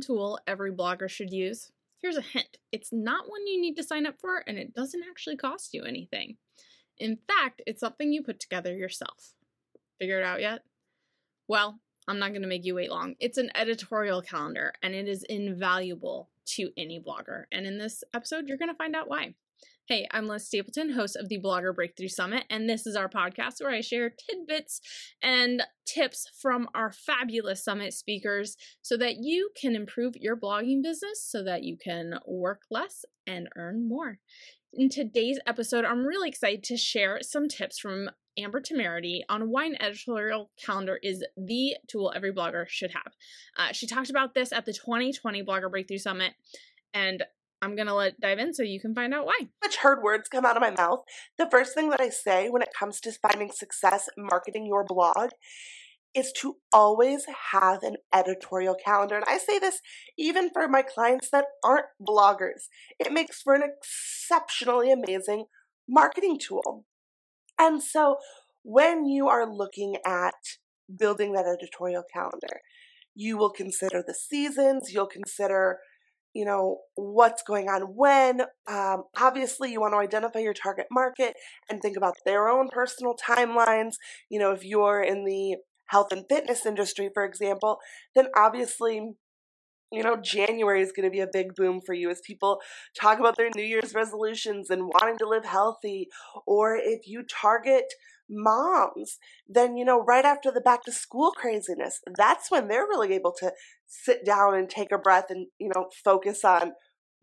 tool every blogger should use? Here's a hint it's not one you need to sign up for, and it doesn't actually cost you anything. In fact, it's something you put together yourself. Figure it out yet? Well, I'm not going to make you wait long. It's an editorial calendar, and it is invaluable to any blogger. And in this episode, you're going to find out why. Hey, I'm Liz Stapleton, host of the Blogger Breakthrough Summit, and this is our podcast where I share tidbits and tips from our fabulous summit speakers so that you can improve your blogging business so that you can work less and earn more. In today's episode, I'm really excited to share some tips from Amber Temerity on why an editorial calendar is the tool every blogger should have. Uh, she talked about this at the 2020 Blogger Breakthrough Summit, and I'm going to let dive in so you can find out why. Much heard words come out of my mouth. The first thing that I say when it comes to finding success marketing your blog is to always have an editorial calendar. And I say this even for my clients that aren't bloggers. It makes for an exceptionally amazing marketing tool. And so when you are looking at building that editorial calendar, you will consider the seasons, you'll consider you know, what's going on when. Um, obviously, you want to identify your target market and think about their own personal timelines. You know, if you're in the health and fitness industry, for example, then obviously, you know, January is going to be a big boom for you as people talk about their New Year's resolutions and wanting to live healthy. Or if you target moms, then, you know, right after the back to school craziness, that's when they're really able to sit down and take a breath and, you know, focus on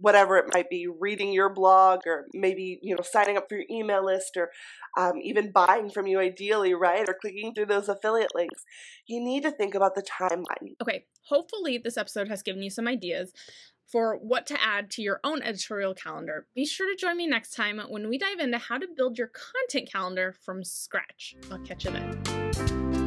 whatever it might be reading your blog or maybe you know signing up for your email list or um, even buying from you ideally right or clicking through those affiliate links you need to think about the timeline okay hopefully this episode has given you some ideas for what to add to your own editorial calendar. Be sure to join me next time when we dive into how to build your content calendar from scratch. I'll catch you then.